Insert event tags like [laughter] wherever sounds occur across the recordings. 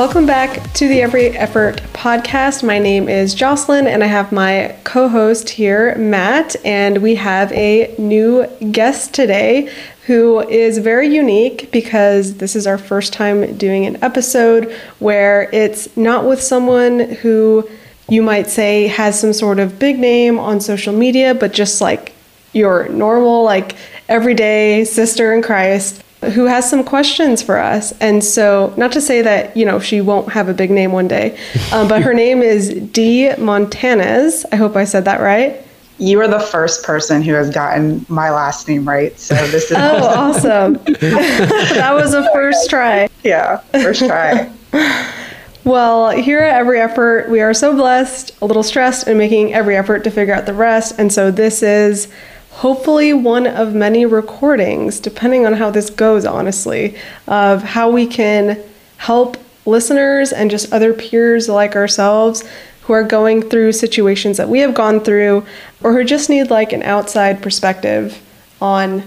Welcome back to the Every Effort podcast. My name is Jocelyn, and I have my co host here, Matt, and we have a new guest today who is very unique because this is our first time doing an episode where it's not with someone who you might say has some sort of big name on social media, but just like your normal, like everyday sister in Christ who has some questions for us. And so, not to say that, you know, she won't have a big name one day, um, [laughs] but her name is Dee Montanez. I hope I said that right. You are the first person who has gotten my last name right. So, this is. [laughs] oh, awesome. [laughs] that was a first try. Yeah, first try. Well, here at Every Effort, we are so blessed, a little stressed, and making every effort to figure out the rest. And so, this is hopefully one of many recordings, depending on how this goes, honestly, of how we can help listeners and just other peers like ourselves who are going through situations that we have gone through or who just need like an outside perspective on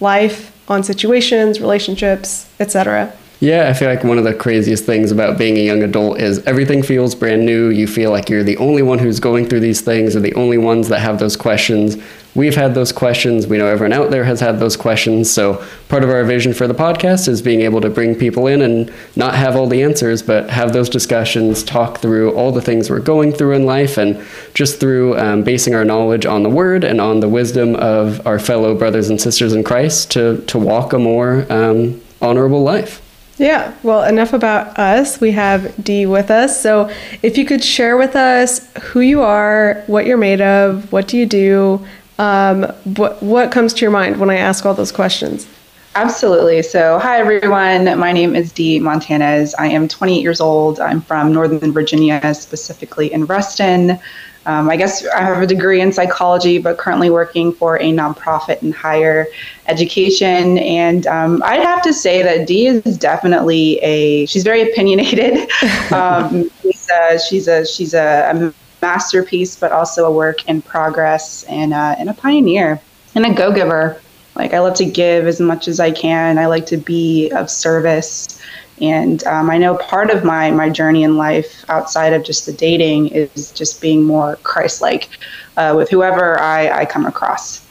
life, on situations, relationships, etc. Yeah, I feel like one of the craziest things about being a young adult is everything feels brand new. You feel like you're the only one who's going through these things or the only ones that have those questions. We've had those questions. We know everyone out there has had those questions. So, part of our vision for the podcast is being able to bring people in and not have all the answers, but have those discussions, talk through all the things we're going through in life, and just through um, basing our knowledge on the word and on the wisdom of our fellow brothers and sisters in Christ to, to walk a more um, honorable life. Yeah, well, enough about us. We have Dee with us. So, if you could share with us who you are, what you're made of, what do you do, um, what, what comes to your mind when I ask all those questions? Absolutely. So, hi everyone. My name is Dee Montanez. I am 28 years old. I'm from Northern Virginia, specifically in Reston. Um, I guess I have a degree in psychology, but currently working for a nonprofit in higher education. And um, I'd have to say that Dee is definitely a. She's very opinionated. [laughs] um, she's a, she's a she's a, a, masterpiece, but also a work in progress and uh, and a pioneer and a go giver. Like I love to give as much as I can. I like to be of service. And um, I know part of my my journey in life, outside of just the dating, is just being more Christ-like uh, with whoever I, I come across.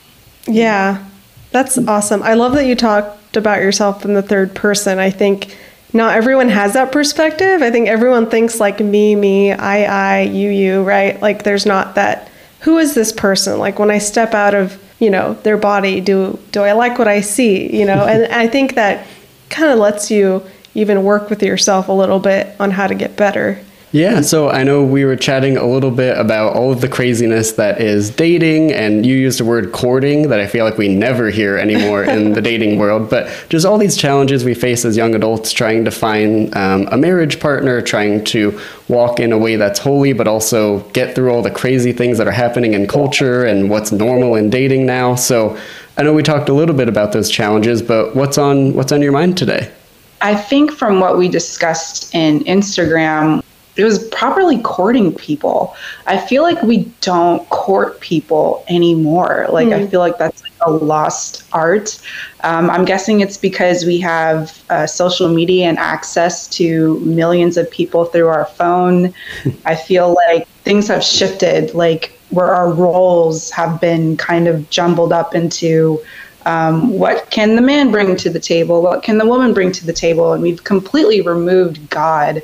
Yeah, that's awesome. I love that you talked about yourself in the third person. I think not everyone has that perspective. I think everyone thinks like me, me, I, I, you, you, right? Like there's not that. Who is this person? Like when I step out of you know their body, do do I like what I see? You know, [laughs] and I think that kind of lets you even work with yourself a little bit on how to get better. Yeah, so I know we were chatting a little bit about all of the craziness that is dating, and you used the word courting that I feel like we never hear anymore in the [laughs] dating world, but just all these challenges we face as young adults trying to find um, a marriage partner, trying to walk in a way that's holy, but also get through all the crazy things that are happening in culture and what's normal in dating now. So I know we talked a little bit about those challenges, but what's on what's on your mind today? I think from what we discussed in Instagram, it was properly courting people. I feel like we don't court people anymore. Like, mm. I feel like that's like a lost art. Um, I'm guessing it's because we have uh, social media and access to millions of people through our phone. [laughs] I feel like things have shifted, like, where our roles have been kind of jumbled up into um, what can the man bring to the table? What can the woman bring to the table? And we've completely removed God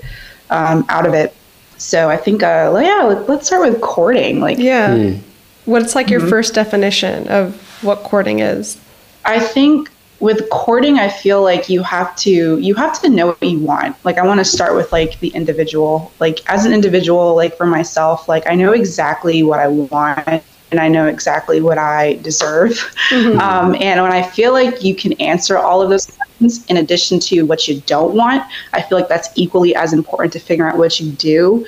um, out of it. So I think, uh, yeah, let's start with courting. Like, yeah, mm. what's like your mm-hmm. first definition of what courting is? I think with courting, I feel like you have to you have to know what you want. Like, I want to start with like the individual. Like, as an individual, like for myself, like I know exactly what I want and I know exactly what I deserve. Mm-hmm. Um, and when I feel like you can answer all of those questions in addition to what you don't want, I feel like that's equally as important to figure out what you do.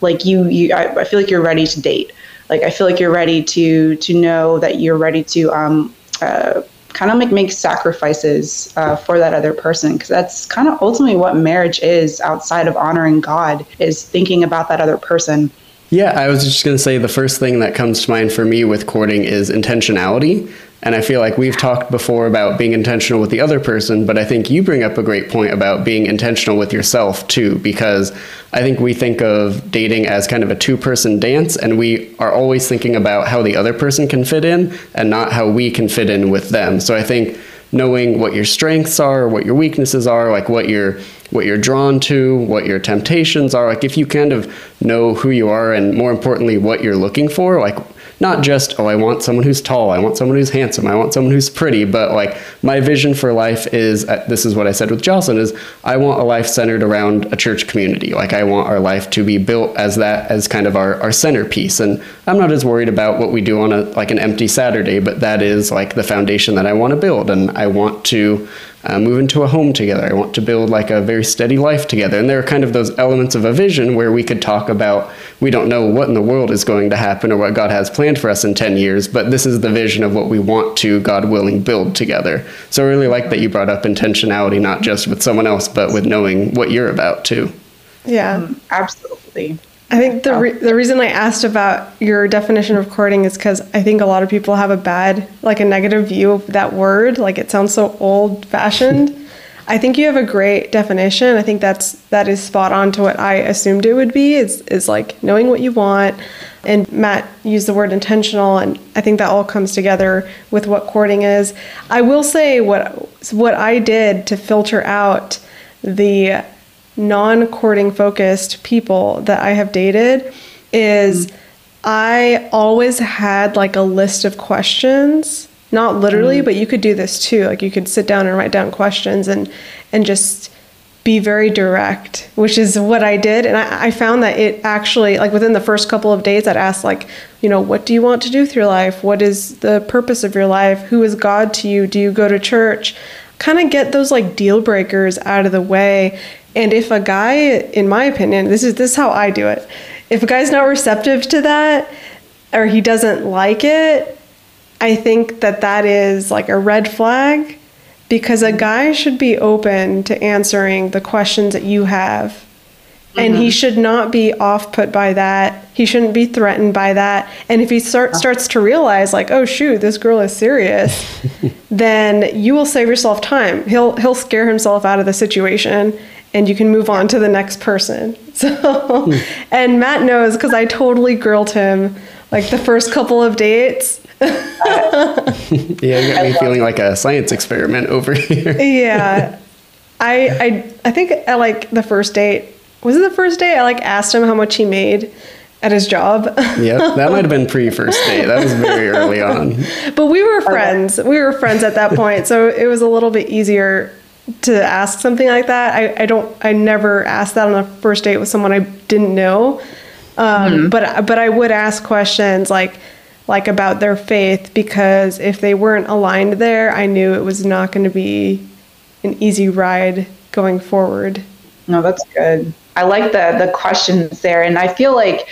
Like you, you, I, I feel like you're ready to date. Like I feel like you're ready to to know that you're ready to um, uh, kind of make make sacrifices uh, for that other person because that's kind of ultimately what marriage is outside of honoring God is thinking about that other person yeah, I was just going to say the first thing that comes to mind for me with courting is intentionality. And I feel like we've talked before about being intentional with the other person, but I think you bring up a great point about being intentional with yourself too, because I think we think of dating as kind of a two person dance, and we are always thinking about how the other person can fit in and not how we can fit in with them. So I think knowing what your strengths are, what your weaknesses are, like what you're what you're drawn to, what your temptations are, like if you kind of know who you are and more importantly what you're looking for, like not just oh i want someone who's tall i want someone who's handsome i want someone who's pretty but like my vision for life is uh, this is what i said with jocelyn is i want a life centered around a church community. Like i want our life to be built as that as kind of our, our centerpiece. And i'm not as worried about what we do on a like an empty saturday but that is like the foundation that i want to build. And i want to uh, move into a home together. I want to build like a very steady life together. And there are kind of those elements of a vision where we could talk about we don't know what in the world is going to happen or what God has planned for us in 10 years, but this is the vision of what we want to, God willing, build together. So I really like that you brought up intentionality, not just with someone else, but with knowing what you're about too. Yeah. Mm, absolutely. I think the re- the reason I asked about your definition of courting is because I think a lot of people have a bad, like a negative view of that word. Like it sounds so old fashioned. [laughs] I think you have a great definition. I think that's that is spot on to what I assumed it would be. Is is like knowing what you want. And Matt used the word intentional, and I think that all comes together with what courting is. I will say what what I did to filter out the non courting focused people that I have dated is mm. I always had like a list of questions. Not literally, mm. but you could do this too. Like you could sit down and write down questions and and just be very direct, which is what I did. And I, I, found that it actually, like within the first couple of days, I'd ask, like, you know, what do you want to do with your life? What is the purpose of your life? Who is God to you? Do you go to church? Kind of get those like deal breakers out of the way and if a guy, in my opinion, this is this is how I do it. If a guy's not receptive to that or he doesn't like it, I think that that is like a red flag because a guy should be open to answering the questions that you have. And mm-hmm. he should not be off put by that. He shouldn't be threatened by that. And if he start, starts to realize, like, oh shoot, this girl is serious, [laughs] then you will save yourself time. He'll he'll scare himself out of the situation, and you can move on to the next person. [laughs] So, and Matt knows because I totally grilled him like the first couple of dates. [laughs] yeah, you got me feeling like a science experiment over here. [laughs] yeah. I, I I think at like the first date was it the first date I like asked him how much he made at his job. yep, that might have been pre first date. That was very early on. But we were friends. We were friends at that point, so it was a little bit easier to ask something like that. I, I don't I never asked that on a first date with someone I didn't know. Um, mm-hmm. But but I would ask questions like like about their faith because if they weren't aligned there, I knew it was not going to be an easy ride going forward. No, that's good. I like the the questions there, and I feel like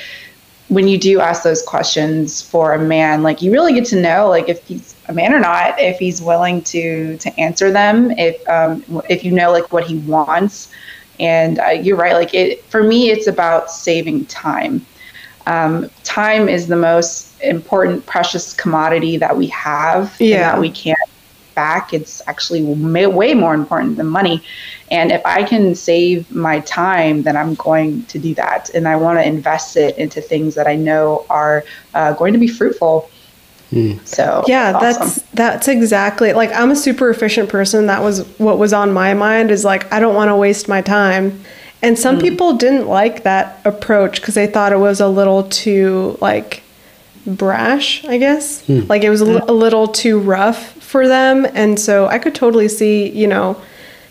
when you do ask those questions for a man, like you really get to know like if he's a man or not, if he's willing to to answer them, if um, if you know like what he wants, and uh, you're right, like it for me, it's about saving time. Um, time is the most important, precious commodity that we have, yeah. that we can't back. It's actually way more important than money. And if I can save my time, then I'm going to do that. And I want to invest it into things that I know are uh, going to be fruitful. Mm. So yeah, that's, awesome. that's that's exactly like I'm a super efficient person. That was what was on my mind is like I don't want to waste my time. And some mm. people didn't like that approach because they thought it was a little too like brash, I guess. Mm. Like it was a, l- a little too rough for them. And so I could totally see, you know,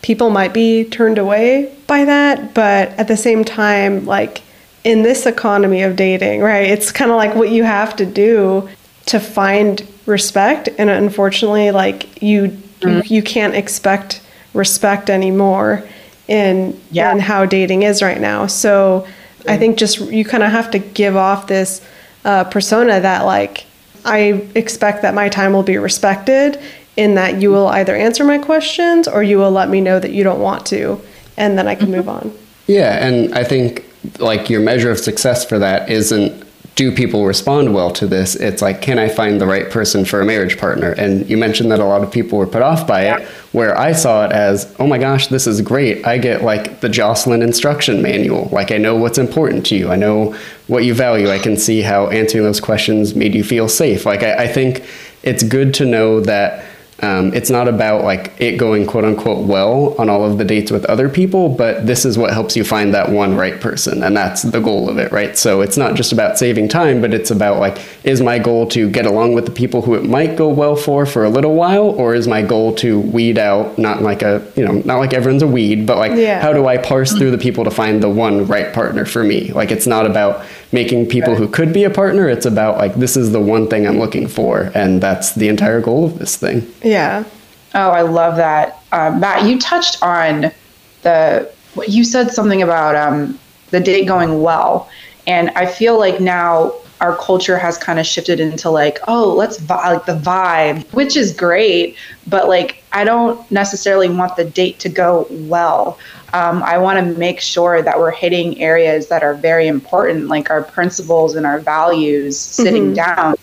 people might be turned away by that. But at the same time, like in this economy of dating, right, it's kind of like what you have to do to find respect. And unfortunately, like you, mm-hmm. you, you can't expect respect anymore in, yeah. in how dating is right now. So mm-hmm. I think just you kind of have to give off this uh, persona that like I expect that my time will be respected in that you will either answer my questions or you will let me know that you don't want to, and then I can mm-hmm. move on. Yeah, and I think like your measure of success for that isn't do people respond well to this? It's like, can I find the right person for a marriage partner? And you mentioned that a lot of people were put off by it, where I saw it as, oh my gosh, this is great. I get like the Jocelyn instruction manual. Like, I know what's important to you, I know what you value. I can see how answering those questions made you feel safe. Like, I, I think it's good to know that um, it's not about like it going quote unquote well on all of the dates with other people, but this is what helps you find that one right person, and that's the goal of it, right? So it's not just about saving time, but it's about like, is my goal to get along with the people who it might go well for for a little while, or is my goal to weed out not like a you know not like everyone's a weed, but like Yeah. how do I parse through the people to find the one right partner for me? Like it's not about making people who could be a partner. It's about like this is the one thing I'm looking for, and that's the entire goal of this thing. Yeah. Oh, I love that. Um, Matt, you touched on the, you said something about um, the date going well. And I feel like now our culture has kind of shifted into like, oh, let's vi- like the vibe, which is great. But like, I don't necessarily want the date to go well. Um, I want to make sure that we're hitting areas that are very important, like our principles and our values, sitting down that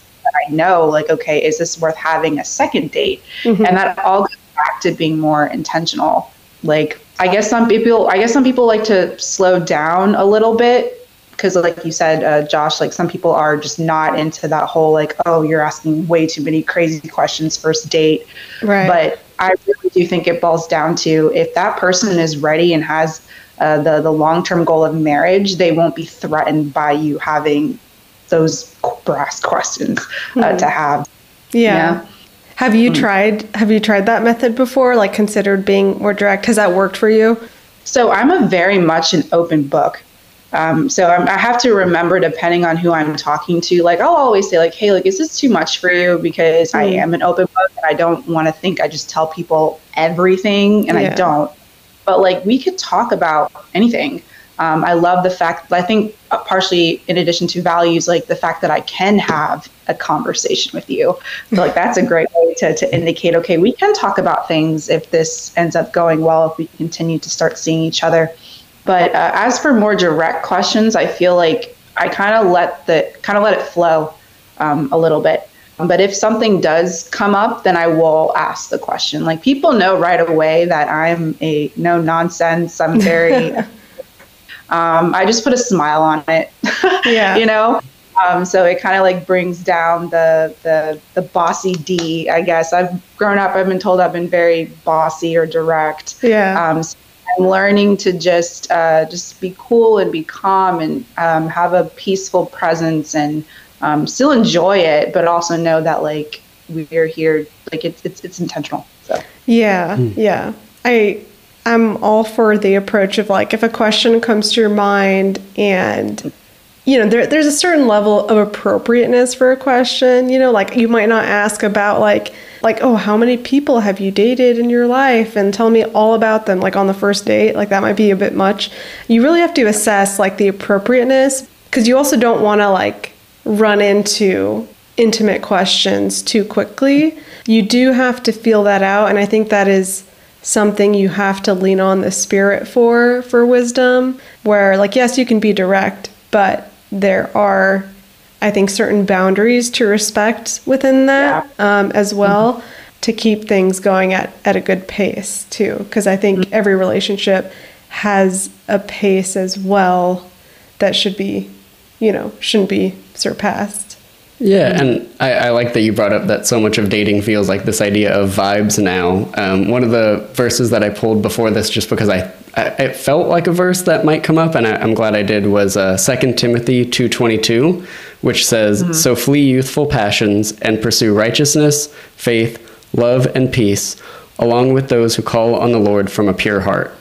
I know, like, okay, is this worth having a second date? And that all goes back to being more intentional. Like, I guess some people, I guess some people like to slow down a little bit because, like you said, uh, Jos, like some people are just not into that whole like, oh, you're asking way too many crazy questions first date. Right. But I really do think it boils down to if that person is ready and has uh, the the long term goal of marriage, they won't be threatened by you having those brass questions uh, to have. Yeah. Yeah. Have you tried have you tried that method before? Like considered being more direct? Has that worked for you? So I'm a very much an open book. Um, so I'm, I have to remember, depending on who I'm talking to, like I'll always say, like, "Hey, like, is this too much for you?" Because I am an open book, and I don't want to think I just tell people everything, and Yeah. I don't. But like, we could talk about anything. Um, I love the fact. I think partially, in addition to values, like the fact that I can have a conversation with you. Feel like [laughs] that's a great way to to indicate, okay, we can talk about things if this ends up going well, if we continue to start seeing each other. But uh, as for more direct questions, I feel like I kind of let the kind of let it flow um, a little bit. But if something does come up, then I will ask the question. Like people know right away that I'm a no nonsense. I'm very. [laughs] um, I just put a smile on it. [laughs] Yeah. you know. Um, so it kind of like brings down the, the the bossy Dee, I guess. I've grown up. I've been told I've been very bossy or direct. Yeah. Um, so I'm learning to just uh, just be cool and be calm and um, have a peaceful presence and um, still enjoy it, but also know that like we're here, like it's it's, it's intentional. So Yeah, yeah. I I'm all for the approach of like if a question comes to your mind and you know there, there's a certain level of appropriateness for a question you know like you might not ask about like like oh how many people have you dated in your life? and tell me all about them like on the first date like that might be a bit much. You really have to assess like the appropriateness because you also don't want to like run into intimate questions too quickly. You do have to feel that out and i think that is something you have to lean on the spirit for for wisdom where like yes you can be direct but there are i think certain boundaries to respect within that um, as well to keep things going at, at a good pace too because i think every relationship has a pace as well that should be you know shouldn't be surpassed Yeah, and I, I like that you brought up that so much of dating feels like this idea of vibes now. Um, one of the verses that I pulled before this, just because I, I it felt like a verse that might come up, and I, I'm glad I did, was uh, 2 Timothy 2.22, which says, So flee youthful passions and pursue righteousness, faith, love, and peace, along with those who call on the Lord from a pure heart.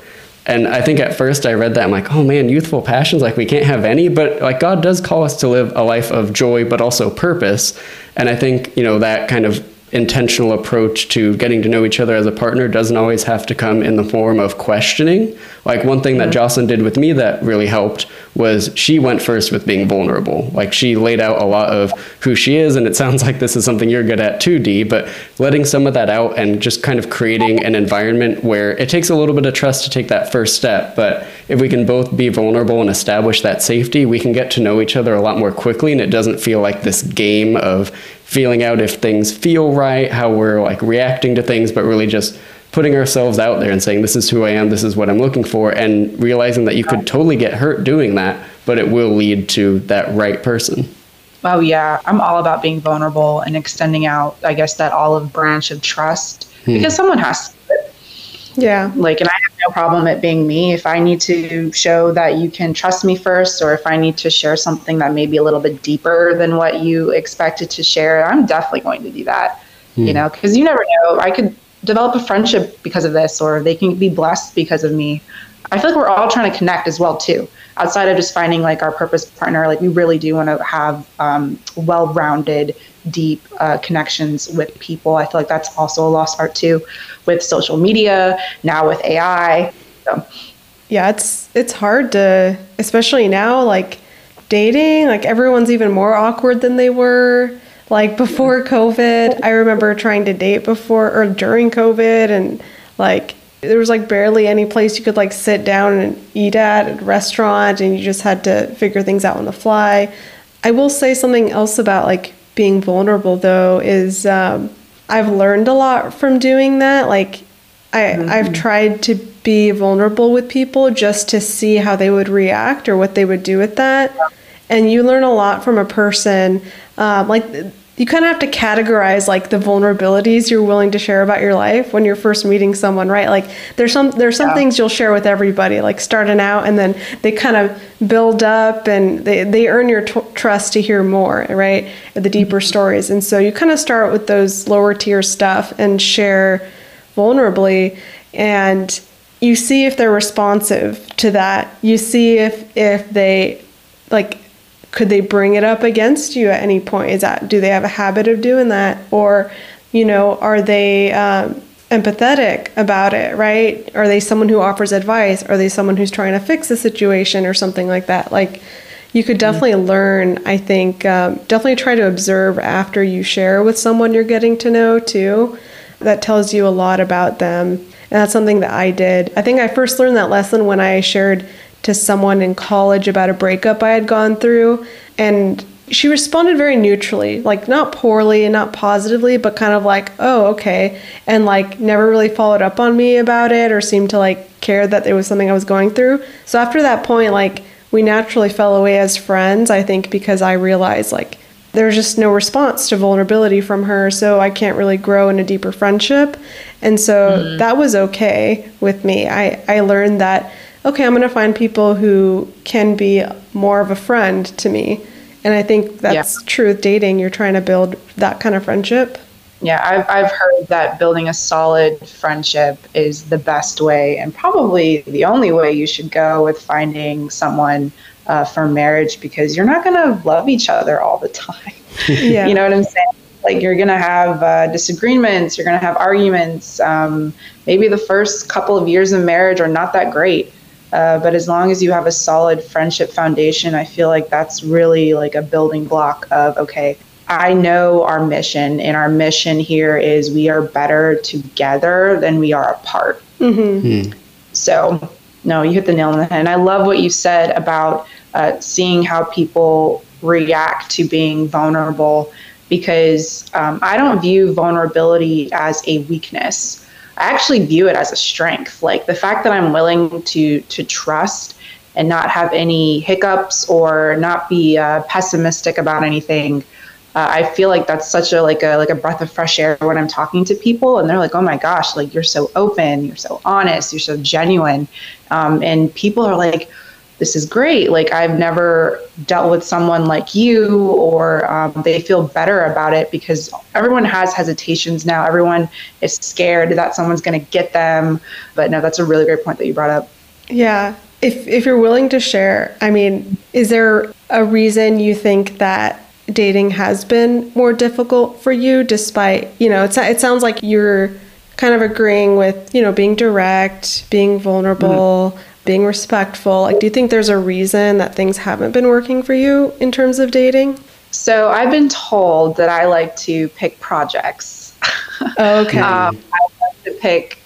And I think at first I read that I'm like, oh man, youthful passions, like we can't have any, but like God does call us to live a life of joy, but also purpose. And I think, you know, that kind of intentional approach to getting to know each other as a partner doesn't always have to come in the form of questioning. Like one thing that. Jocelyn did with me that really helped was she went first with being vulnerable. Like she laid out a lot of who she is, and it sounds like this is something you're good at too, Dee, but letting some of that out and just kind of creating an environment where it takes a little bit of trust to take that first step. But if we can both be vulnerable and establish that safety, we can get to know each other a lot more quickly, and it doesn't feel like this game of feeling out if things feel right, how we're like reacting to things, but really just putting ourselves out there and saying, This is who I am, this is what I'm looking for, and realizing that you could totally get hurt doing that, but it will lead to that right person. Oh, yeah. I'm all about being vulnerable and extending out, I guess, that olive branch of trust hmm. because someone has yeah. Like, and I have no problem it being me. If I need to show that you can trust me first, or if I need to share something that may be a little bit deeper than what you expected to share, I'm definitely going to do that. Mm. You know, because you never know. I could develop a friendship because of this, or they can be blessed because of me. I feel like we're all trying to connect as well too. Outside of just finding like our purpose partner, like we really do want to have um, well-rounded deep uh, connections with people. I feel like that's also a lost art too, with social media now with AI. So. Yeah, it's it's hard to, especially now, like dating. Like everyone's even more awkward than they were like before COVID. I remember trying to date before or during COVID, and like there was like barely any place you could like sit down and eat at a restaurant, and you just had to figure things out on the fly. I will say something else about like being vulnerable though is um, I've learned a lot from doing that. Like I mm-hmm. I've tried to be vulnerable with people just to see how they would react or what they would do with that. And you learn a lot from a person. Um, like you kind of have to categorize like the vulnerabilities you're willing to share about your life when you're first meeting someone right like there's some there's some yeah. things you'll share with everybody like starting out and then they kind of build up and they, they earn your t- trust to hear more right the deeper mm-hmm. stories and so you kind of start with those lower tier stuff and share vulnerably and you see if they're responsive to that you see if if they like could they bring it up against you at any point? Is that do they have a habit of doing that, or you know, are they um, empathetic about it? Right? Are they someone who offers advice? Are they someone who's trying to fix the situation or something like that? Like you could definitely mm-hmm. learn. I think um, definitely try to observe after you share with someone you're getting to know too. That tells you a lot about them. And that's something that I did. I think I first learned that lesson when I shared to someone in college about a breakup I had gone through. And she responded very neutrally, like not poorly and not positively, but kind of like, oh, okay. And like never really followed up on me about it or seemed to like care that there was something I was going through. So after that point, like we naturally fell away as friends, I think, because I realized like there's just no response to vulnerability from her. So I can't really grow in a deeper friendship. And so mm-hmm. that was okay with me. I, I learned that okay, I'm going to find people who can be more of a friend to me. And I think that's yeah. true with dating. You're trying to build that kind of friendship. Yeah, I've, I've heard that building a solid friendship is the best way and probably the only way you should go with finding someone uh, for marriage because you're not going to love each other all the time. [laughs] Yeah. you know what I'm saying? Like you're going to have uh, disagreements, you're going to have arguments. Um, maybe the first couple of years of marriage are not that great. Uh, but as long as you have a solid friendship foundation, I feel like that's really like a building block of okay, I know our mission, and our mission here is we are better together than we are apart. Mm-hmm. Hmm. So, no, you hit the nail on the head. And I love what you said about uh, seeing how people react to being vulnerable because um, I don't view vulnerability as a weakness. I actually view it as a strength. Like the fact that I'm willing to to trust and not have any hiccups or not be uh, pessimistic about anything. Uh, I feel like that's such a like a like a breath of fresh air when I'm talking to people, and they're like, "Oh my gosh, like you're so open, you're so honest, you're so genuine," um, and people are like, this is great. Like, I've never dealt with someone like you, or um, they feel better about it because everyone has hesitations now. Everyone is scared that someone's going to get them. But no, that's a really great point that you brought up. Yeah. If, if you're willing to share, I mean, is there a reason you think that dating has been more difficult for you despite, you know, it's, it sounds like you're kind of agreeing with, you know, being direct, being vulnerable, mm-hmm. Being respectful. Like, do you think there's a reason that things haven't been working for you in terms of dating? So I've been told that I like to pick projects. Oh, okay. [laughs] um, I like to pick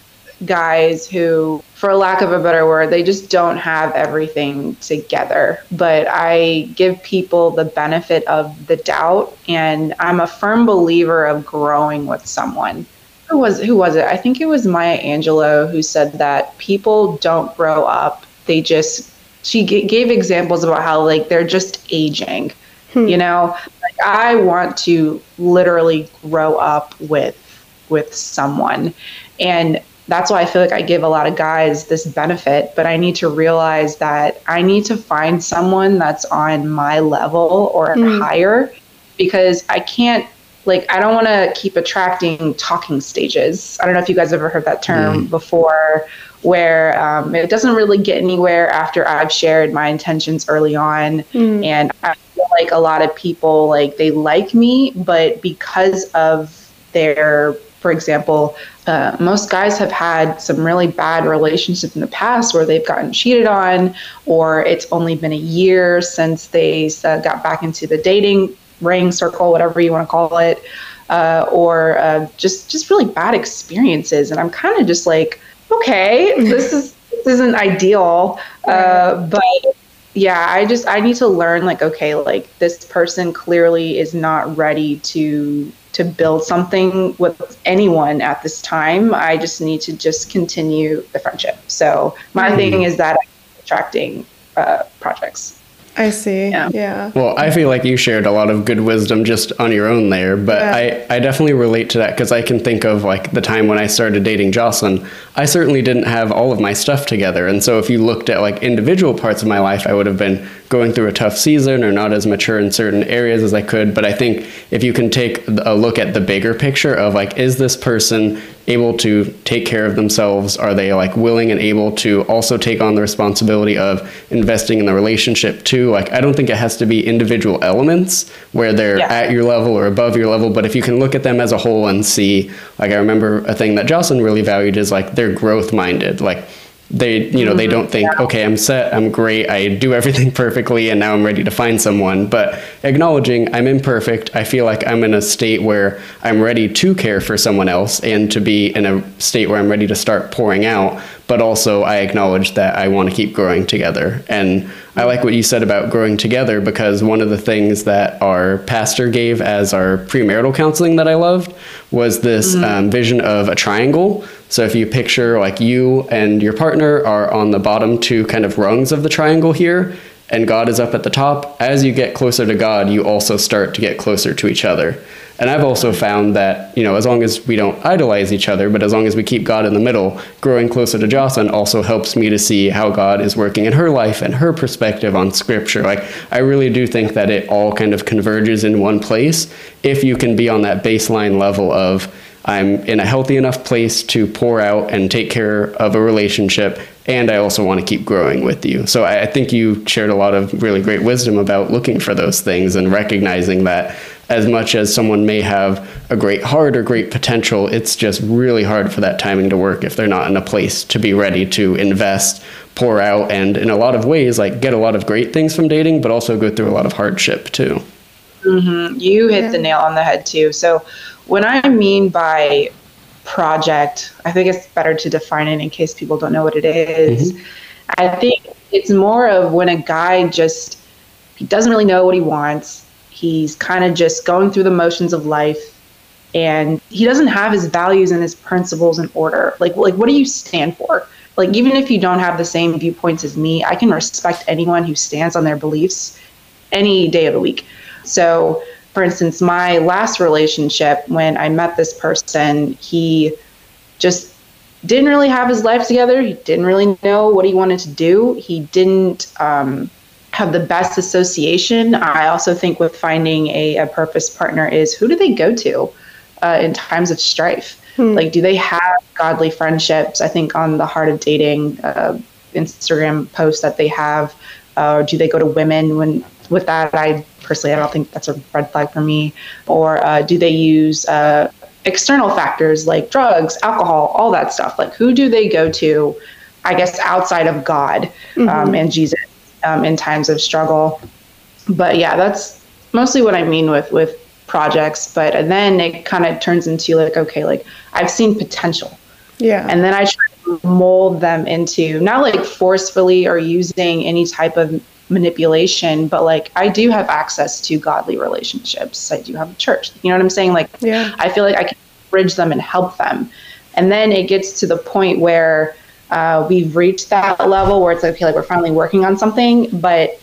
guys who, for lack of a better word, they just don't have everything together. But I give people the benefit of the doubt, and I'm a firm believer of growing with someone. Who was who was it? I think it was Maya Angelou who said that people don't grow up; they just. She g- gave examples about how like they're just aging. Hmm. You know, like I want to literally grow up with with someone, and that's why I feel like I give a lot of guys this benefit, but I need to realize that I need to find someone that's on my level or mm. higher because I can't like I don't want to keep attracting talking stages. I don't know if you guys ever heard that term mm. before where um, it doesn't really get anywhere after I've shared my intentions early on mm. and I feel like a lot of people like they like me but because of their for example, uh, most guys have had some really bad relationships in the past where they've gotten cheated on, or it's only been a year since they uh, got back into the dating ring circle, whatever you want to call it, uh, or uh, just just really bad experiences. And I'm kind of just like, okay, this is this isn't ideal, uh, but yeah, I just I need to learn like okay, like this person clearly is not ready to to build something with anyone at this time. I just need to just continue the friendship. So my mm. thing is that I'm attracting uh, projects. I see. Yeah. yeah. Well, I feel like you shared a lot of good wisdom just on your own there, but yeah. I, I definitely relate to that because I can think of like the time when I started dating Jocelyn. I certainly didn't have all of my stuff together. And so if you looked at like individual parts of my life, I would have been going through a tough season or not as mature in certain areas as I could. But I think if you can take a look at the bigger picture of like, is this person able to take care of themselves? Are they like willing and able to also take on the responsibility of investing in the relationship too? Like, I don't think it has to be individual elements where they're yeah. at your level or above your level, but if you can look at them as a whole and see, like, I remember a thing that Jocelyn really valued is like they're growth minded. Like, they you know mm-hmm. they don't think okay i'm set i'm great i do everything [laughs] perfectly and now i'm ready to find someone but acknowledging i'm imperfect i feel like i'm in a state where i'm ready to care for someone else and to be in a state where i'm ready to start pouring out but also i acknowledge that i want to keep growing together and i like what you said about growing together because one of the things that our pastor gave as our premarital counseling that i loved was this mm-hmm. um, vision of a triangle so if you picture like you and your partner are on the bottom two kind of rungs of the triangle here, and God is up at the top, as you get closer to God, you also start to get closer to each other. And I've also found that, you know, as long as we don't idolize each other, but as long as we keep God in the middle, growing closer to Jocelyn also helps me to see how God is working in her life and her perspective on scripture. Like, I really do think that it all kind of converges in one place if you can be on that baseline level of, I'm in a healthy enough place to pour out and take care of a relationship, and I also want to keep growing with you. So I, think you shared a lot of really great wisdom about looking for those things and recognizing that as much as someone may have a great heart or great potential, it's just really hard for that timing to work if they're not in a place to be ready to invest, pour out, and in a lot of ways, like get a lot of great things from dating, but also go through a lot of hardship too. Mm-hmm. You hit yeah. the nail on the head too. So when I mean by project, I think it's better to define it in case people don't know what it is. Mm-hmm. I think it's more of when a guy just he doesn't really know what he wants. He's kind of just going through the motions of life and he doesn't have his values and his principles in order. Like like what do you stand for? Like even if you don't have the same viewpoints as me, I can respect anyone who stands on their beliefs any day of the week. So for instance, my last relationship, when I met this person, he just didn't really have his life together. He didn't really know what he wanted to do. He didn't um, have the best association. I also think with finding a, a purpose partner is who do they go to uh, in times of strife? Hmm. Like, do they have godly friendships? I think on the Heart of Dating uh, Instagram post that they have, uh, do they go to women when with that, I personally, I don't think that's a red flag for me. Or uh, do they use uh, external factors like drugs, alcohol, all that stuff? Like, who do they go to, I guess, outside of God um, mm-hmm. and Jesus um, in times of struggle? But yeah, that's mostly what I mean with, with projects. But then it kind of turns into like, okay, like I've seen potential. Yeah. And then I try to mold them into not like forcefully or using any type of manipulation, but like I do have access to godly relationships. I do have a church. You know what I'm saying? Like yeah. I feel like I can bridge them and help them. And then it gets to the point where uh, we've reached that level where it's like, okay, like we're finally working on something, but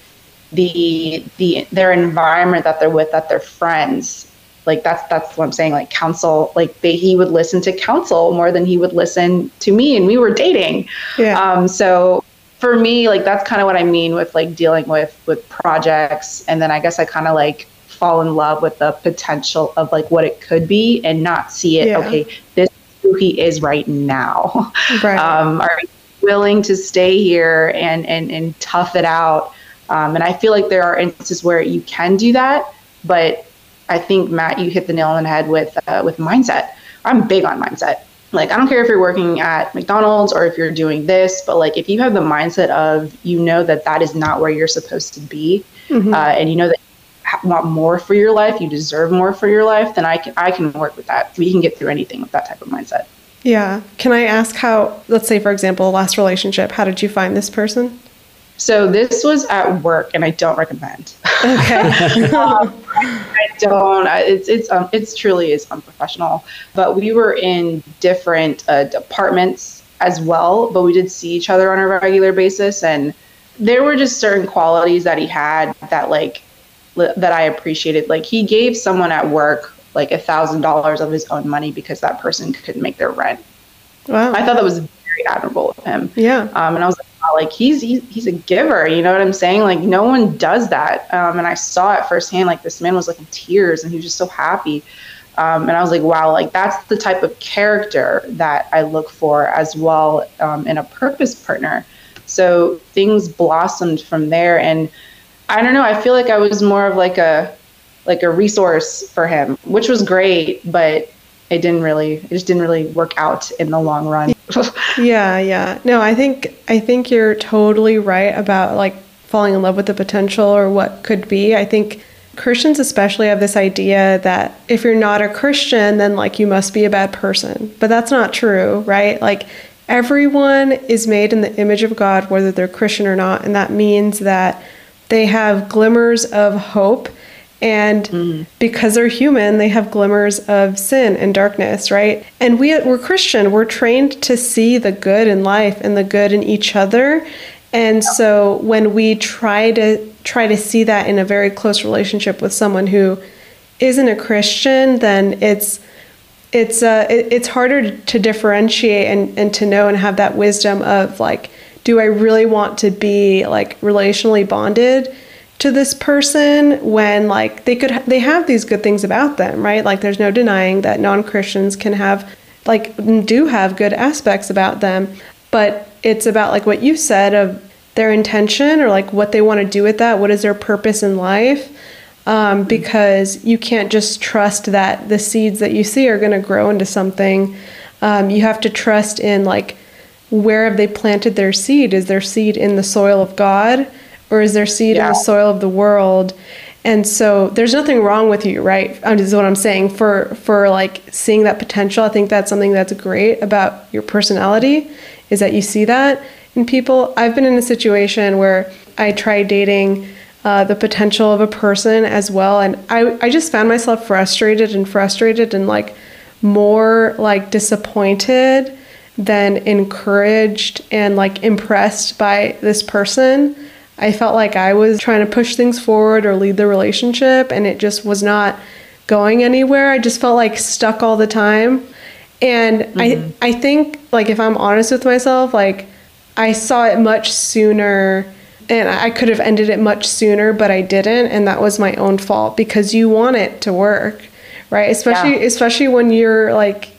the the their environment that they're with, that they're friends, like that's that's what I'm saying. Like counsel, like they, he would listen to counsel more than he would listen to me, and we were dating. Yeah. Um, so for me, like that's kind of what I mean with like dealing with with projects, and then I guess I kind of like fall in love with the potential of like what it could be, and not see it. Yeah. Okay, this is who he is right now. Right. [laughs] Um, are willing to stay here and and and tough it out? Um, and I feel like there are instances where you can do that, but I think Matt, you hit the nail on the head with uh, with mindset. I'm big on mindset like i don't care if you're working at mcdonald's or if you're doing this but like if you have the mindset of you know that that is not where you're supposed to be mm-hmm. uh, and you know that you want more for your life you deserve more for your life then i can i can work with that. We can get through anything with that type of mindset. Yeah. Can i ask how let's say for example last relationship how did you find this person so this was at work, and I don't recommend. Okay. [laughs] um, I don't. It's it's um, it's truly is unprofessional. But we were in different uh, departments as well, but we did see each other on a regular basis, and there were just certain qualities that he had that like that I appreciated. Like he gave someone at work like a thousand dollars of his own money because that person couldn't make their rent. Wow. I thought that was very admirable of him. Yeah. Um, and I was like, like he's, he's a giver you know what i'm saying? Like no one does that. Um, and i saw it firsthand like this man was like in tears and he was just so happy. Um, and i was like wow like that's the type of character that i look for as well um, in a purpose partner. So things blossomed from there. And i don't know i feel like i was more of like a like a resource for him which was great but it didn't really it just didn't really work out in the long run [laughs] yeah yeah. No i think i think you're totally right about like falling in love with the potential or what could be. I think christians especially have this idea that if you're not a christian then like you must be a bad person. But that's not true right? Like everyone is made in the image of god whether they're christian or not. And that means that they have glimmers of hope and mm. because they're human, they have glimmers of sin and darkness, right? And we, we're Christian. We're trained to see the good in life and the good in each other. And so when we try to try to see that in a very close relationship with someone who isn't a Christian, then it's it's uh, it, it's harder to differentiate and, and to know and have that wisdom of like, do I really want to be like relationally bonded? To this person when like they could they have these good things about them right? Like there's no denying that non-christians can have like do have good aspects about them. But it's about like what you said of their intention or like what they want to do with that. What is their purpose in life? Um, because you can't just trust that the seeds that you see are going to grow into something. Um, you have to trust in like where have they planted their seed? Is their seed in the soil of god or is there seed yeah. in the soil of the world? And so there's nothing wrong with you, right? Um, is what I'm saying for for like seeing that potential. I think that's something that's great about your personality is that you see that in people. I've been in a situation where I tried dating uh, the potential of a person as well, and I I just found myself frustrated and frustrated and like more like disappointed than encouraged and like impressed by this person I felt like I was trying to push things forward or lead the relationship, and it just was not going anywhere. I just felt like stuck all the time. And mm-hmm. I I think like if I'm honest with myself, like I saw it much sooner and I could have ended it much sooner, but I didn't, and that was my own fault because you want it to work, right? Especially yeah. especially when you're like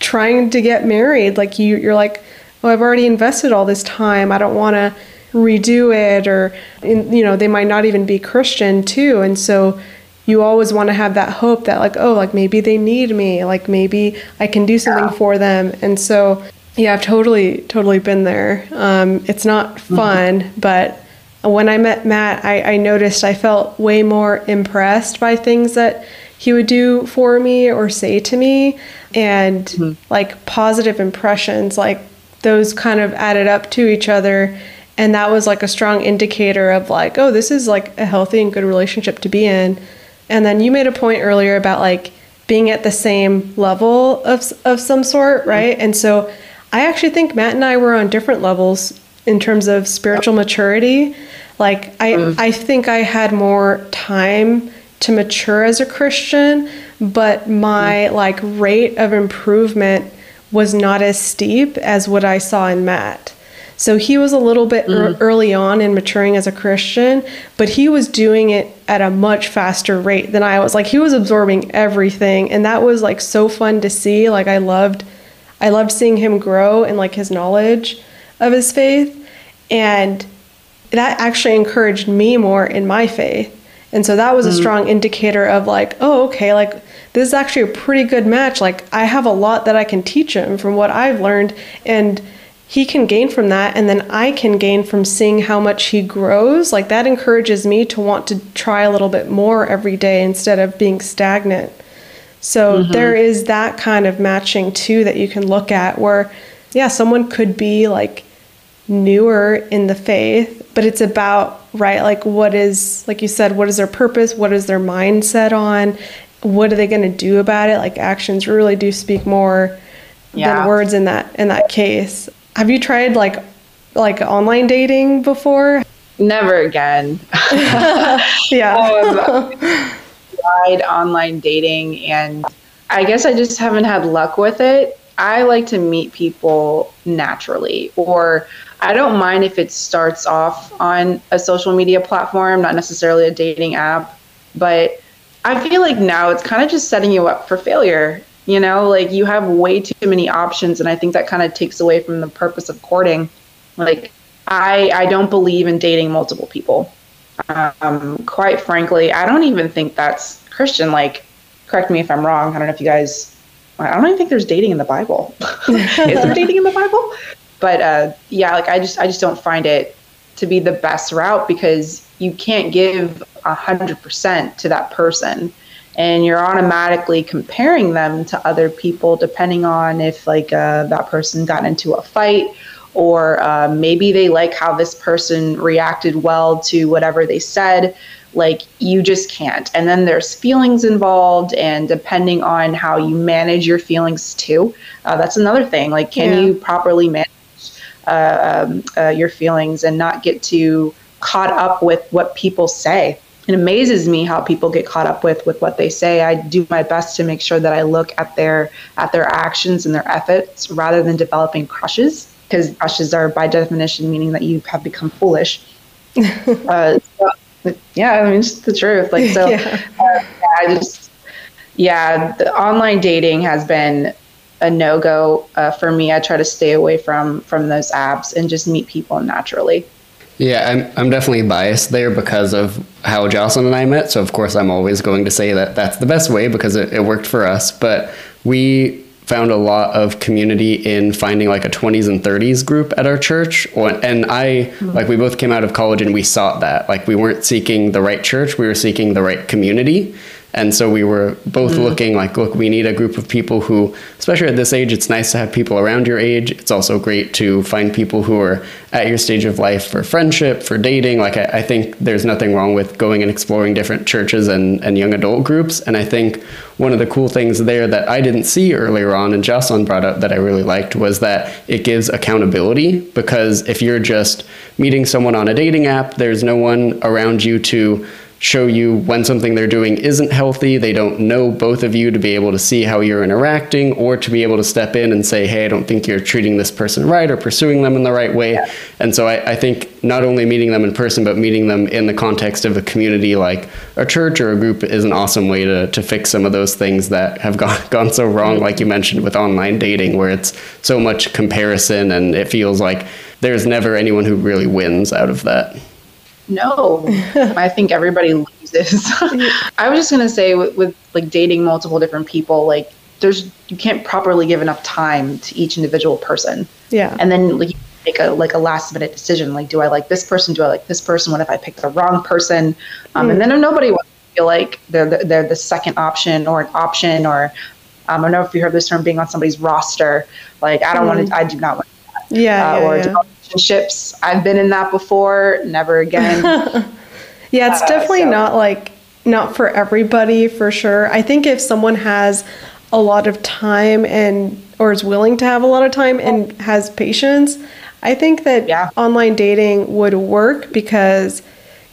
trying to get married, like you you're like, "Oh, I've already invested all this time. I don't want to redo it or you know they might not even be christian too and so you always want to have that hope that like oh like maybe they need me like maybe i can do something yeah. for them and so yeah i've totally totally been there um, it's not mm-hmm. fun mm-hmm. but when i met matt I, I noticed i felt way more impressed by things that he would do for me or say to me and mm-hmm. like positive impressions like those kind of added up to each other and that was like a strong indicator of like oh this is like a healthy and good relationship to be in and then you made a point earlier about like being at the same level of of some sort right and so i actually think matt and i were on different levels in terms of spiritual maturity like i mm. i think i had more time to mature as a christian but my mm. like rate of improvement was not as steep as what i saw in matt so he was a little bit mm. early on in maturing as a Christian, but he was doing it at a much faster rate than I was. Like he was absorbing everything and that was like so fun to see. Like I loved I loved seeing him grow and like his knowledge of his faith and that actually encouraged me more in my faith. And so that was mm. a strong indicator of like, oh, okay, like this is actually a pretty good match. Like I have a lot that I can teach him from what I've learned and he can gain from that and then I can gain from seeing how much he grows. Like that encourages me to want to try a little bit more every day instead of being stagnant. So mm-hmm. there is that kind of matching too that you can look at where yeah, someone could be like newer in the faith, but it's about right like what is like you said what is their purpose, what is their mindset on, what are they going to do about it? Like actions really do speak more yeah. than words in that in that case. Have you tried like like online dating before? Never again. [laughs] yeah. um, [laughs] tried online dating and I guess I just haven't had luck with it. I like to meet people naturally or I don't mind if it starts off on a social media platform, not necessarily a dating app, but I feel like now it's kind of just setting you up for failure you know, like you have way too many options, and I think that kind of takes away from the purpose of courting. Like, I I don't believe in dating multiple people. Um, quite frankly, I don't even think that's Christian. Like, correct me if I'm wrong. I don't know if you guys. I don't even think there's dating in the Bible. [laughs] Is there dating in the Bible? But uh, yeah, like I just I just don't find it to be the best route because you can't give a hundred percent to that person and you're automatically comparing them to other people depending on if like uh, that person got into a fight or uh, maybe they like how this person reacted well to whatever they said. Like you just can't. And then there's feelings involved and depending on how you manage your feelings too uh, that's another thing. Like can yeah. you properly manage uh, um, uh, your feelings and not get too caught up with what people say it amazes me how people get caught up with with what they say. I do my best to make sure that I look at their at their actions and their efforts rather than developing crushes because crushes are by definition meaning that you have become foolish. [laughs] uh, so, yeah, I mean it's the truth. Like so, yeah. Uh, I just yeah, the online dating has been a no go uh, for me. I try to stay away from from those apps and just meet people naturally. Yeah, I'm, I'm definitely biased there because of how Jocelyn and I met. So, of course, I'm always going to say that that's the best way because it, it worked for us. But we found a lot of community in finding like a 20s and 30s group at our church and i like we both came out of college and we sought that like we weren't seeking the right church we were seeking the right community and so we were both mm. looking like, look, we need a group of people who, especially at this age, it's nice to have people around your age. It's also great to find people who are at your stage of life for friendship, for dating. Like, I, I think there's nothing wrong with going and exploring different churches and, and young adult groups. And I think one of the cool things there that I didn't see earlier on, and Jocelyn brought up that I really liked, was that it gives accountability. Because if you're just meeting someone on a dating app, there's no one around you to show you when something they're doing isn't healthy. They don't know both of you to be able to see how you're interacting or to be able to step in and say, hey, I don't think you're treating this person right or pursuing them in the right way. Yeah. And so I, I, think not only meeting them in person, but meeting them in the context of a community like a church or a group is an awesome way to, to fix some of those things that have gone, [laughs] gone so wrong, like you mentioned with online dating, where it's so much comparison and it feels like there's never anyone who really wins out of that. No, [laughs] I think everybody loses. [laughs] I was just gonna say with, with like dating multiple different people, like there's you can't properly give enough time to each individual person. Yeah, and then like you make a like a last minute decision. Like, do I like this person? Do I like this person? What if I pick the wrong person? Um, mm. And then nobody wants to feel like they're the, they're the second option or an option or um, I don't know if you heard this term being on somebody's roster. Like, I don't mm. want to. I do not want that. Yeah, uh, yeah or yeah relationships. I've been in that before. Never again. [laughs] yeah, it's uh, definitely so. not like not for everybody for sure. I think if someone has a lot of time and or is willing to have a lot of time and has patience, I think that yeah. online dating would work because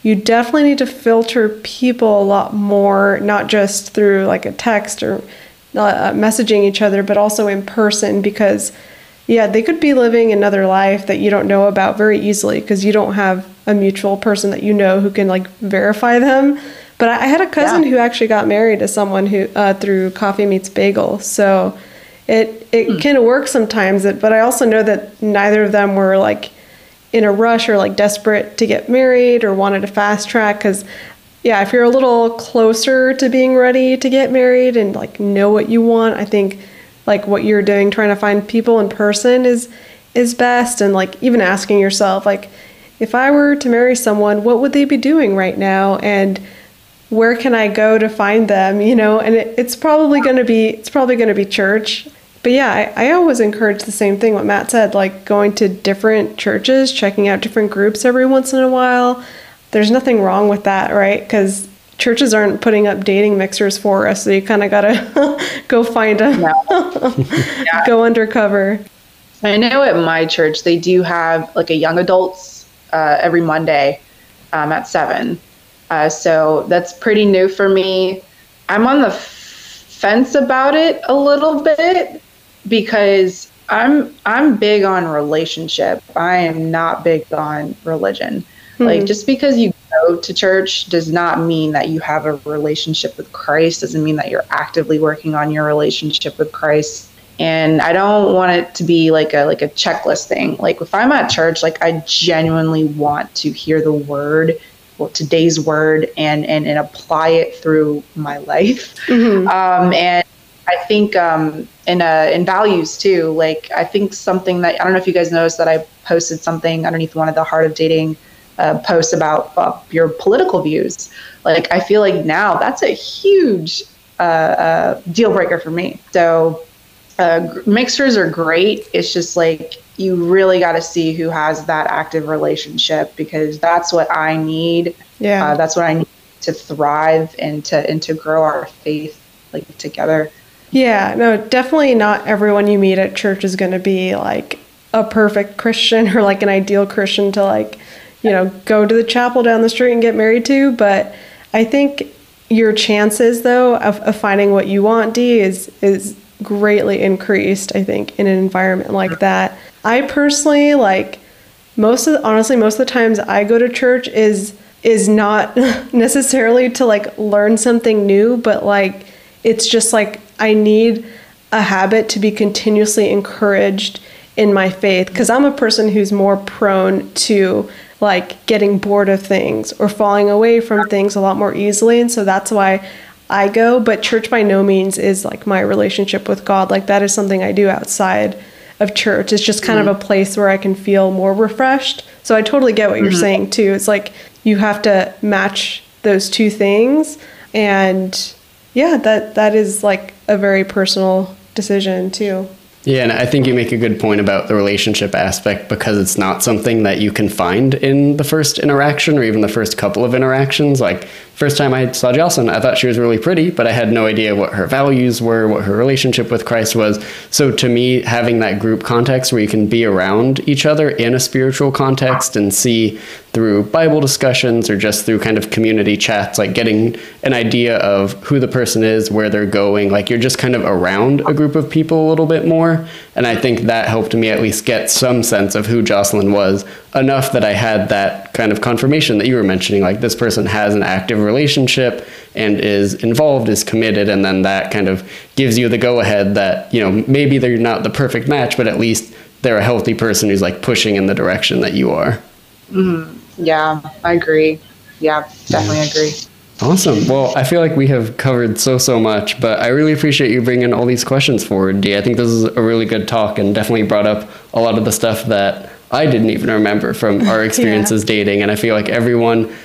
you definitely need to filter people a lot more, not just through like a text or uh, messaging each other, but also in person because yeah, they could be living another life that you don't know about very easily because you don't have a mutual person that you know who can like verify them. But I, had a cousin yeah. who actually got married to someone who uh, through Coffee Meets Bagel, so it it mm. can work sometimes. But I also know that neither of them were like in a rush or like desperate to get married or wanted to fast track because yeah, if you're a little closer to being ready to get married and like know what you want, I think like what you're doing trying to find people in person is is best. And like even asking yourself like if I were to marry someone what would they be doing right now? And where can I go to find them you know? And it, it's probably going to be it's probably going to be church. But yeah I, I always encourage the same thing what Matt said like going to different churches checking out different groups every once in a while. There's nothing wrong with that right? Because churches aren't putting up dating mixers for us, so you kind of got to [laughs] go find them, no. [laughs] yeah. go undercover. I know at my church they do have like a young adults uh, every Monday um, at seven, uh, so that's pretty new for me. I'm on the f- fence about it a little bit because I'm I'm big on relationship. I am not big on religion. Mm-hmm. Like just because you go to church does not mean that you have a relationship with Christ, doesn't mean that you're actively working on your relationship with Christ. And I don't want it to be like a like a checklist thing. Like if I'm at church, like I genuinely want to hear the word well, today's word and, and, and apply it through my life. Mm-hmm. Um, and I think um, in uh, in values too. Like I think something that I don't know if you guys noticed that I posted something underneath one of the Heart of Dating uh, posts about uh, your political views. Like, I feel like now that's a huge uh, uh deal breaker for me. So, uh, mixers are great. It's just like you really got to see who has that active relationship because that's what I need. Yeah, uh, that's what I need to thrive and to and to grow our faith like together. Yeah, no, definitely not everyone you meet at church is going to be like a perfect Christian [laughs] or like an ideal Christian to like you know, go to the chapel down the street and get married to. But I think your chances, though, of, of finding what you want, Dee, is is greatly increased. I think in an environment like that. I personally like most of the, honestly most of the times I go to church is is not [laughs] necessarily to like learn something new, but like it's just like I need a habit to be continuously encouraged in my faith because I'm a person who's more prone to like getting bored of things or falling away from things a lot more easily. And so that's why I go. But church by no means is like my relationship with God. Like that is something I do outside of church. It's just kind mm-hmm. of a place where I can feel more refreshed. So I totally get what mm-hmm. you're saying too. It's like you have to match those two things. And yeah, that that is like a very personal decision too. Yeah, and I think you make a good point about the relationship aspect because it's not something that you can find in the first interaction or even the first couple of interactions. Like first time I saw Jocelyn, I thought she was really pretty, but I had no idea what her values were, what her relationship with Christ was. So to me, having that group context where you can be around each other in a spiritual context and see through Bible discussions or just through kind of community chats, like getting an idea of who the person is, where they're going. Like you're just kind of around a group of people a little bit more. And I think that helped me at least get some sense of who Jocelyn was enough that I had that kind of confirmation that you were mentioning. Like this person has an active relationship and is involved, is committed. And then that kind of gives you the go ahead that, you know, maybe they're not the perfect match, but at least they're a healthy person who's like pushing in the direction that you are. Mm-hmm. Yeah, I agree. Yeah, definitely agree. Awesome. Well, I feel like we have covered so, so much, but I really appreciate you bringing all these questions forward, Dee. I think this is a really good talk and definitely brought up a lot of the stuff that I didn't even remember from [laughs] our experiences yeah. dating. And I feel like everyone,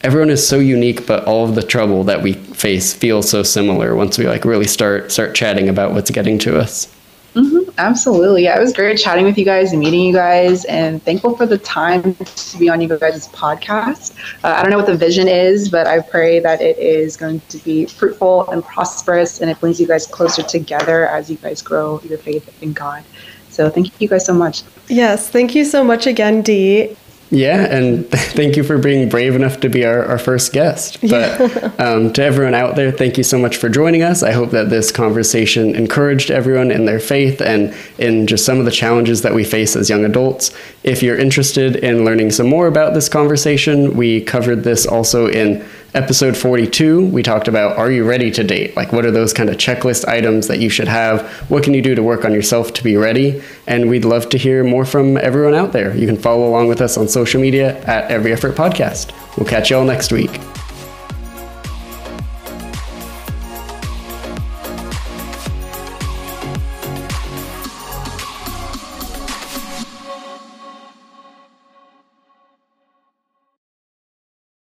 everyone is so unique, but all of the trouble that we face feels so similar once we like really start, start chatting about what's getting to us. Mm-hmm, absolutely. Yeah, it was great chatting with you guys and meeting you guys, and thankful for the time to be on you guys' podcast. Uh, I don't know what the vision is, but I pray that it is going to be fruitful and prosperous, and it brings you guys closer together as you guys grow your faith in God. So, thank you guys so much. Yes, thank you so much again, Dee. Yeah, and [laughs] thank you for being brave enough to be our, our first guest. But um, to everyone out there, thank you so much for joining us. I hope that this conversation encouraged everyone in their faith and in just some of the challenges that we face as young adults. If you're interested in learning some more about this conversation, we covered this also in episode 42, we talked about are you ready to date? Like, what are those kind of checklist items that you should have? What can you do to work on yourself to be ready? And we'd love to hear more from everyone out there. You can follow along with us on social media at Every Effort Podcast. We'll catch you all next week.